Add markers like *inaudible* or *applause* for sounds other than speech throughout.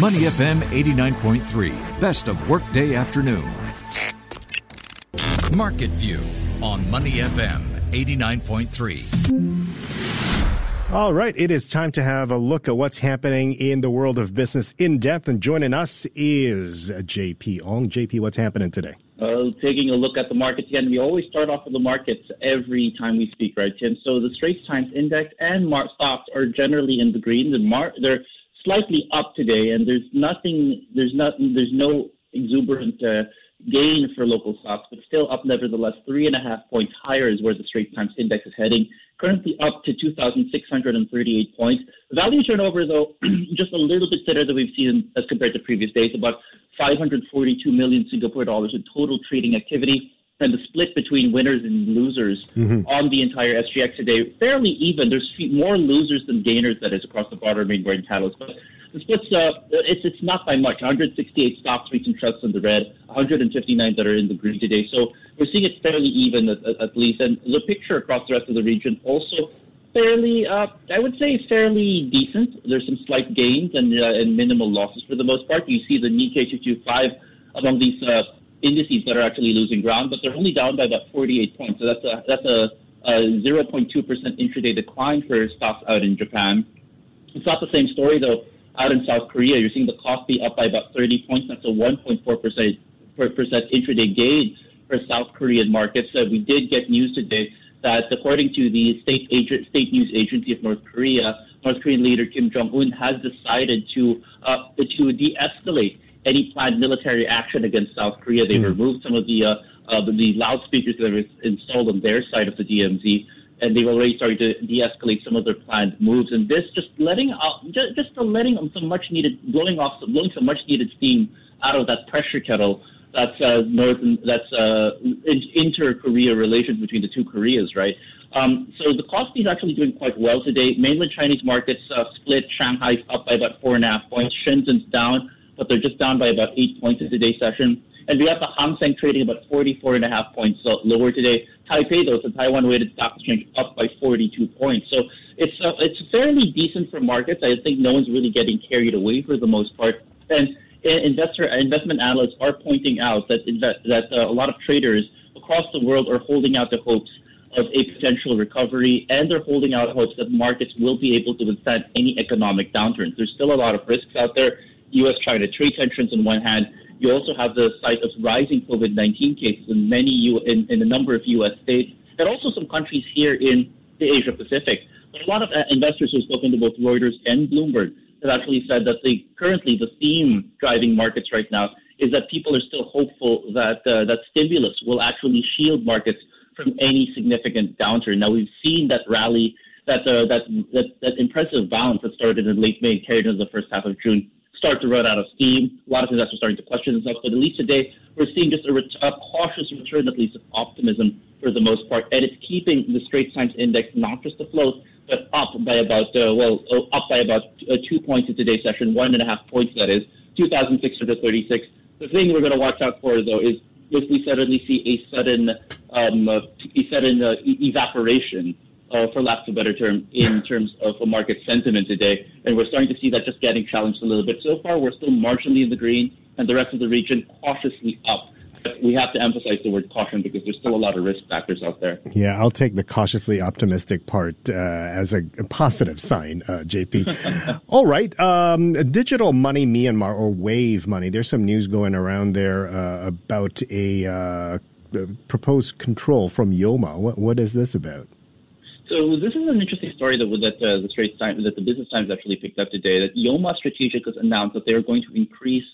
Money FM 89.3, best of workday afternoon. Market View on Money FM 89.3. All right, it is time to have a look at what's happening in the world of business in depth. And joining us is JP Ong. JP, what's happening today? Uh, taking a look at the markets again, we always start off with the markets every time we speak, right, Tim? So the Straits Times Index and Mar- stocks are generally in the green. The mar- they're slightly up today, and there's nothing, there's not, there's no exuberant uh, gain for local stocks, but still up nevertheless. Three and a half points higher is where the Straits Times Index is heading. Currently up to 2,638 points. Value turnover, though, *clears throat* just a little bit better than we've seen as compared to previous days, about 542 million Singapore dollars in total trading activity. And the split between winners and losers mm-hmm. on the entire SGX today, fairly even. There's more losers than gainers that is across the broader main board Catalist. But the split's uh, it's it's not by much. 168 stocks, REITs, and trusts in the red, 159 that are in the green today. So we're seeing it fairly even at, at least. And the picture across the rest of the region also fairly, uh, I would say, fairly decent. There's some slight gains and uh, and minimal losses for the most part. You see the Nikkei 225 among these uh, indices that are actually losing ground, but they're only down by about 48 points. So that's a that's a, a 0.2% intraday decline for stocks out in Japan. It's not the same story though out in South Korea, you're seeing the Kospi up by about 30 points. That's a 1.4% intraday gain for South Korean markets. Uh, we did get news today that according to the state, agent, state news agency of North Korea, North Korean leader Kim Jong-un has decided to uh, to de-escalate any planned military action against South Korea. They mm. removed some of the, uh, uh, the loudspeakers that were installed on their side of the DMZ and they've already started to de-escalate some of their planned moves. And this just letting out, just, just letting some much needed, blowing off, blowing some much needed steam out of that pressure kettle. That's uh, northern, that's uh, inter-Korea relations between the two Koreas, right? Um, so the Kospi is actually doing quite well today. Mainland Chinese markets uh, split. Shanghai's up by about four and a half points. Shenzhen's down, but they're just down by about eight points in today's session. And we have the Hang Seng trading about 44 and a half points lower today. Taipei, though, the Taiwan weighted stock exchange up by 42 points. So it's uh, it's fairly decent for markets. I think no one's really getting carried away for the most part. And investor investment analysts are pointing out that that, that uh, a lot of traders across the world are holding out the hopes of a potential recovery, and they're holding out hopes that markets will be able to withstand any economic downturns. There's still a lot of risks out there. U.S.-China trade tensions on one hand, you also have the sight of rising COVID-19 cases in many U- in, in a number of U.S. states, and also some countries here in the Asia Pacific. But a lot of uh, investors who've spoken to both Reuters and Bloomberg have actually said that the currently the theme driving markets right now is that people are still hopeful that uh, that stimulus will actually shield markets from any significant downturn. Now we've seen that rally, that uh, that, that that impressive bounce that started in late May carried into the first half of June start to run out of steam. A lot of investors are starting to question themselves, but at least today we're seeing just a, ret- a cautious return, at least of optimism for the most part, and it's keeping the Straits Times Index not just afloat, but up by about uh, well, uh, up by about uh, two points in today's session, one and a half points that is, 2,636. The thing we're going to watch out for though is if we suddenly see a sudden um, a sudden uh, evaporation uh, for lack of a better term, in terms of a market sentiment today. And we're starting to see that just getting challenged a little bit. So far, we're still marginally in the green, and the rest of the region cautiously up. But we have to emphasize the word caution because there's still a lot of risk factors out there. Yeah, I'll take the cautiously optimistic part uh, as a, a, positive sign, uh, JP. *laughs* All right, um, digital money Myanmar or Wave money. There's some news going around there uh, about a uh, proposed control from Yoma. What, what is this about? So this is an interesting story that that uh, the Straits Times, that the Business Times actually picked up today. That Yoma Strategic has announced that they are going to increase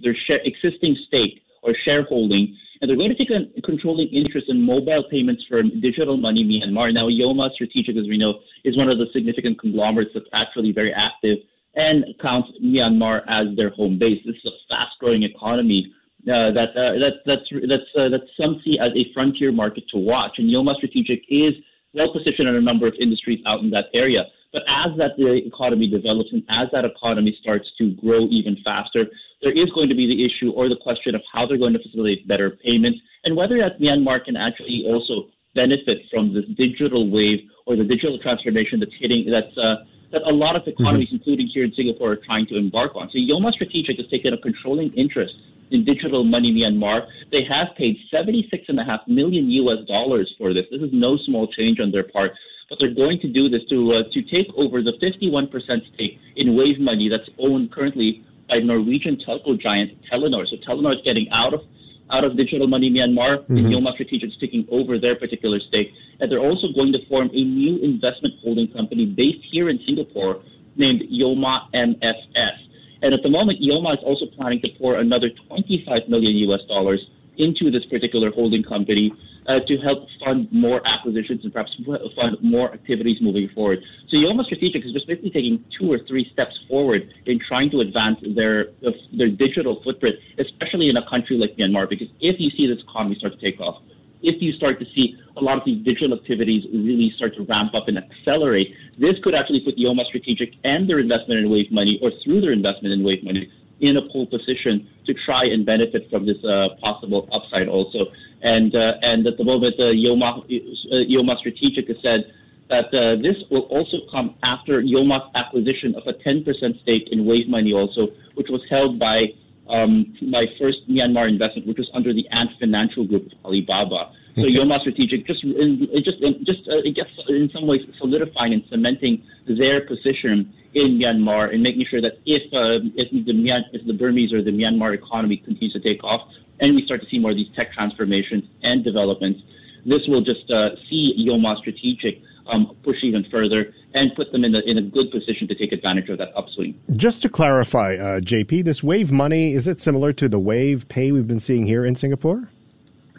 their share, existing stake or shareholding, and they're going to take a controlling interest in mobile payments firm Digital Money Myanmar. Now, Yoma Strategic, as we know, is one of the significant conglomerates that's actually very active and counts Myanmar as their home base. This is a fast-growing economy uh, that uh, that that's that's uh, that some see as a frontier market to watch. And Yoma Strategic is well positioned in a number of industries out in that area. But as that the economy develops and as that economy starts to grow even faster, there is going to be the issue or the question of how they're going to facilitate better payments and whether that Myanmar can actually also benefit from this digital wave or the digital transformation that's hitting that's uh, that a lot of economies, mm-hmm. including here in Singapore, are trying to embark on. So Yoma Strategic has taken a controlling interest in digital money Myanmar. They have paid 76.5 million US dollars for this. This is no small change on their part. But they're going to do this to uh, to take over the 51% stake in Wave Money that's owned currently by Norwegian telco giant Telenor. So Telenor is getting out of out of digital money Myanmar, mm-hmm. and Yoma Strategic is taking over their particular stake. And they're also going to form a new investment holding company based here in Singapore named Yoma MFS. And at the moment, Yoma is also planning to pour another 25 million US dollars into this particular holding company uh, to help fund more acquisitions and perhaps fund more activities moving forward. So Yoma Strategic is just basically taking two or three steps forward in trying to advance their uh, their digital footprint, especially in a country like Myanmar. Because if you see this economy start to take off, if you start to see a lot of these digital activities really start to ramp up and accelerate, this could actually put Yoma Strategic and their investment in Wave Money, or through their investment in Wave Money, in a pole position to try and benefit from this uh, possible upside also. And uh, and at the moment, uh, Yoma, uh, Yoma Strategic has said that uh, this will also come after Yoma's acquisition of a 10% stake in Wave Money also, which was held by um, my first Myanmar investment, which was under the Ant Financial Group of Alibaba. So okay. Yoma Strategic just it just it just uh, it gets in some ways solidifying and cementing their position in Myanmar and making sure that if uh, if the Myan, if the Burmese or the Myanmar economy continues to take off and we start to see more of these tech transformations and developments, this will just uh, see Yoma Strategic um, push even further and put them in a, in a good position to take advantage of that upswing. Just to clarify, uh, JP, this wave money, is it similar to the wave pay we've been seeing here in Singapore?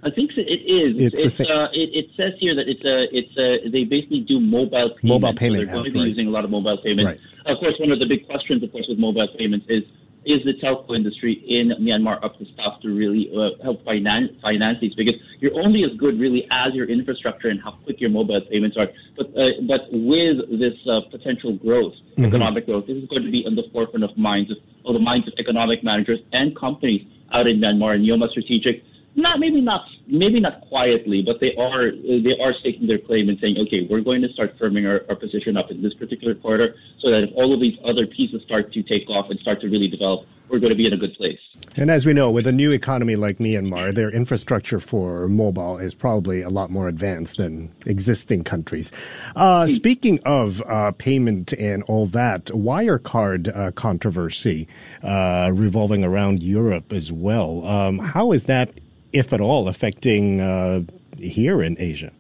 I think it is. It's, it's uh, it, it, says here that it's a, it's a, they basically do mobile payments. Mobile payment. So they're going to be right. using a lot of mobile payments. Right. Of course, one of the big questions, of course, with mobile payments is is the telco industry in Myanmar up to stuff to really uh, help finance, finance these? Because you're only as good really as your infrastructure and how quick your mobile payments are. But uh, but with this uh, potential growth, mm-hmm. economic growth, this is going to be in the forefront of minds of, of the minds of economic managers and companies out in Myanmar. And Yoma Strategic not maybe not maybe not quietly, but they are they are staking their claim and saying, okay, we're going to start firming our, our position up in this particular quarter, so that if all of these other pieces start to take off and start to really develop, we're going to be in a good place. And as we know, with a new economy like Myanmar, their infrastructure for mobile is probably a lot more advanced than existing countries. Uh, hmm. speaking of uh, payment and all that, Wirecard uh, controversy uh, revolving around Europe as well. Um, how is that if at all, affecting uh, here in Asia?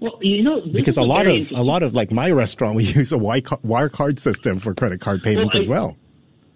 Well, you know, because a lot of a lot of like my restaurant, we *laughs* use a Wirecard system for credit card payments well, I, as well.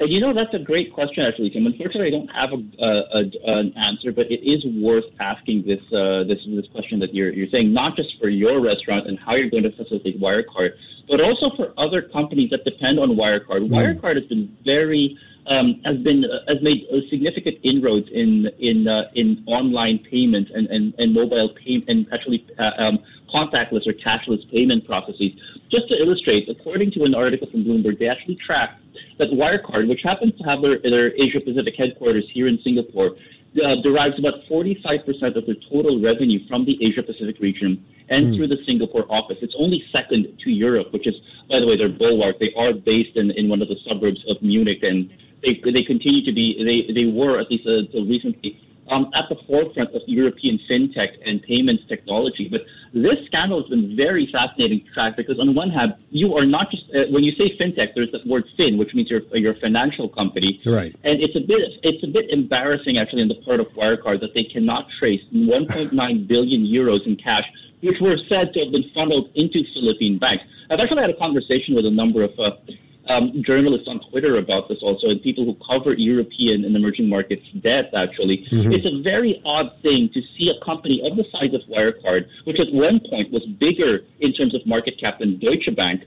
And you know, that's a great question, actually, Tim. Unfortunately, I don't have a, a, a, an answer, but it is worth asking this uh, this this question that you're you're saying, not just for your restaurant and how you're going to facilitate Wirecard, but also for other companies that depend on Wirecard. Mm. Wirecard has been very um, has been uh, has made significant inroads in in uh, in online payments and, and, and mobile payment and actually uh, um, contactless or cashless payment processes. Just to illustrate, according to an article from Bloomberg, they actually tracked that Wirecard, which happens to have their, their Asia Pacific headquarters here in Singapore, uh, derives about 45% of their total revenue from the Asia Pacific region and mm. through the Singapore office. It's only second to Europe, which is, by the way, their bulwark. They are based in, in one of the suburbs of Munich and they they continue to be they they were at least uh, until recently um, at the forefront of European fintech and payments technology. But this scandal has been very fascinating to track because on one hand, you are not just uh, when you say fintech, there's the word fin, which means you're you're a financial company, right? And it's a bit it's a bit embarrassing actually on the part of Wirecard that they cannot trace 1.9 billion euros in cash, which were said to have been funneled into Philippine banks. I've actually had a conversation with a number of uh, um, journalists on Twitter about this also, and people who cover European and emerging markets debt, actually. Mm-hmm. It's a very odd thing to see a company of the size of Wirecard, which at one point was bigger in terms of market cap than Deutsche Bank,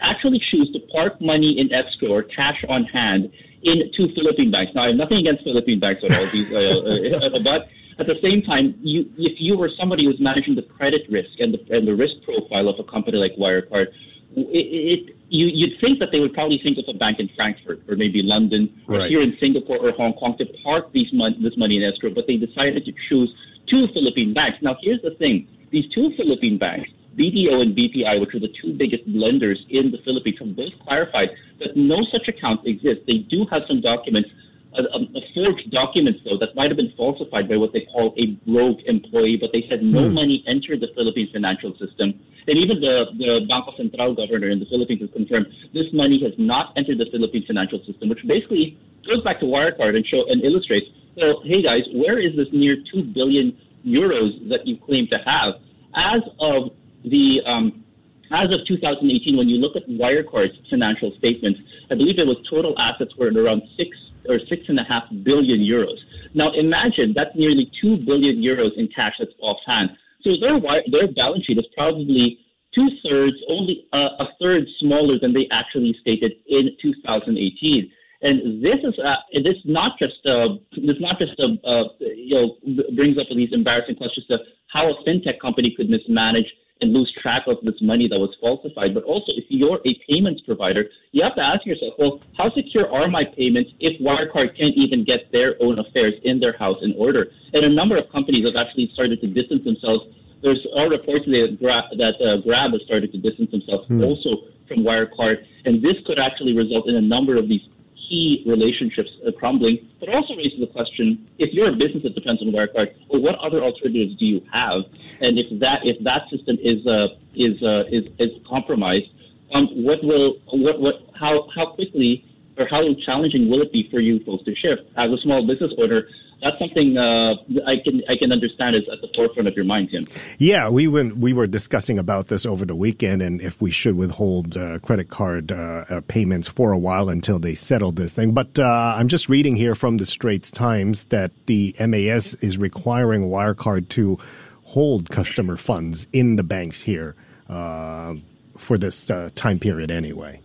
actually choose to park money in escrow or cash on hand in two Philippine banks. Now, I have nothing against Philippine banks at all, these, uh, uh, but at the same time, you, if you were somebody who's managing the credit risk and the, and the risk profile of a company like Wirecard, it, it you, you'd think that they would probably think of a bank in Frankfurt or maybe London or right. here in Singapore or Hong Kong to park these mon- this money in escrow, but they decided to choose two Philippine banks. Now, here's the thing: these two Philippine banks BDO and BPI, which are the two biggest lenders in the Philippines, have both clarified that no such account exists. They do have some documents, a, a forged documents though, that might have been falsified by what they call a rogue employee, but they said no hmm. money entered the Philippines financial system. And even the, the Bangko Sentral governor in the Philippines has confirmed this money has not entered the Philippine financial system, which basically goes back to Wirecard and show and illustrates, well, hey guys, where is this near two billion euros that you claim to have? As of the um, as of 2018, when you look at Wirecard's financial statements, I believe it was total assets were at around six or six and a half billion euros. Now imagine that's nearly two billion euros in cash that's offhand. So their their balance sheet is probably two thirds, only uh, a third smaller than they actually stated in 2018. And this is uh, this not just uh, this not just uh, uh, you know brings up these embarrassing questions of how a fintech company could mismanage and lose track of this money that was falsified. But also, if you're a payments provider, you have to ask yourself, well, how secure are my payments if Wirecard can't even get their own affairs in their house in order? And a number of companies have actually started to distance themselves. There's all reports that Grab, that uh, Grab has started to distance themselves hmm. also from Wirecard, and this could actually result in a number of these key relationships uh, crumbling, but also raises the question: if you're a business that depends on Wirecard, well, what other alternatives do you have? And if that if that system is uh, is, uh, is is compromised, um, what will what what how how quickly or how challenging will it be for you folks to shift as a small business owner? That's something uh, I can I can understand is at the forefront of your mind, Tim. Yeah, we went, we were discussing about this over the weekend, and if we should withhold uh, credit card uh, uh payments for a while until they settle this thing. But uh, I'm just reading here from the Straits Times that the MAS is requiring Wirecard to hold customer funds in the banks here uh, for this time period anyway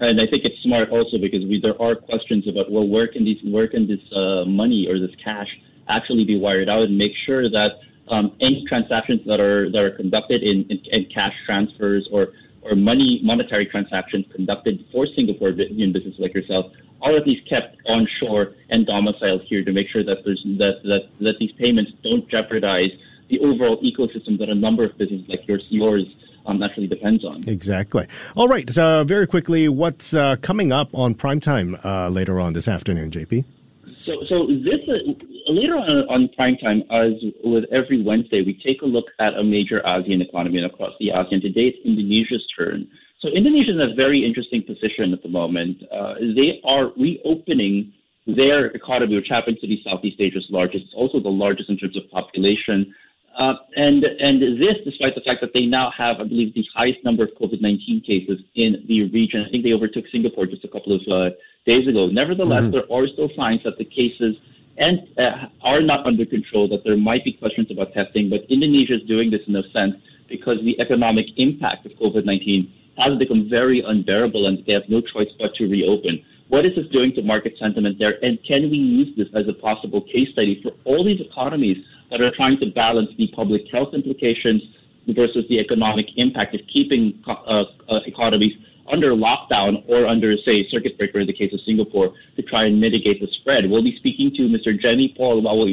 and I think it's smart also because we, there are questions about well, where can these where can this uh, money or this cash actually be wired out, and make sure that um, any transactions that are that are conducted in, in, in, cash transfers or or money monetary transactions conducted for Singapore businesses like yourself are at least kept onshore and domiciled here to make sure that there's that that, that these payments don't jeopardize the overall ecosystem that a number of businesses like yours yours um, naturally depends on. Exactly. All right. So very quickly, what's uh, coming up on primetime uh, later on this afternoon, JP? So, so this uh, later on on primetime, as with every Wednesday, we take a look at a major ASEAN economy and across the ASEAN. Today, it's Indonesia's turn. So Indonesia is in a very interesting position at the moment. Uh, they are reopening their economy, which happens to be Southeast Asia's largest. It's also the largest in terms of population. Uh, and and this, despite the fact that they now have, I believe, the highest number of COVID-19 cases in the region. I think they overtook Singapore just a couple of uh, days ago. Nevertheless, mm-hmm. there are still signs that the cases and uh, are not under control. That there might be questions about testing, but Indonesia is doing this in a sense because the economic impact of COVID-19 has become very unbearable, and they have no choice but to reopen. What is this doing to market sentiment there? And can we use this as a possible case study for all these economies that are trying to balance the public health implications versus the economic impact of keeping uh, uh, economies under lockdown or under, say, circuit breaker in the case of Singapore to try and mitigate the spread. We'll be speaking to Mr. Jemmy Paul Wawo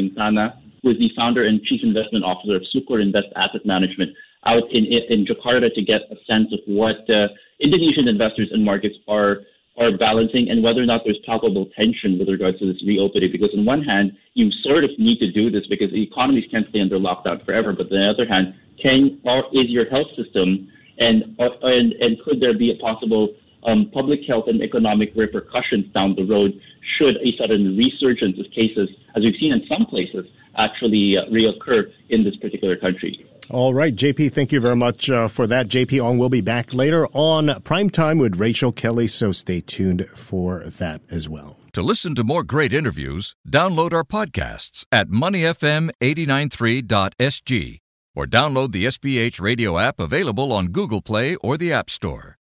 who is the founder and chief investment officer of Sucorinvest Asset Management out in, in Jakarta to get a sense of what uh, Indonesian investors and markets are are balancing and whether or not there's palpable tension with regards to this reopening. Because on one hand, you sort of need to do this because the economies can't stay under lockdown forever. But on the other hand, can or is your health system and and and could there be a possible um, public health and economic repercussions down the road should a sudden resurgence of cases, as we've seen in some places, actually uh, reoccur in this particular country? All right, JP, thank you very much uh, for that. JP Ong will be back later on Prime Time with Rachel Kelly, so stay tuned for that as well. To listen to more great interviews, download our podcasts at moneyfm893.sg or download the SPH radio app available on Google Play or the App Store.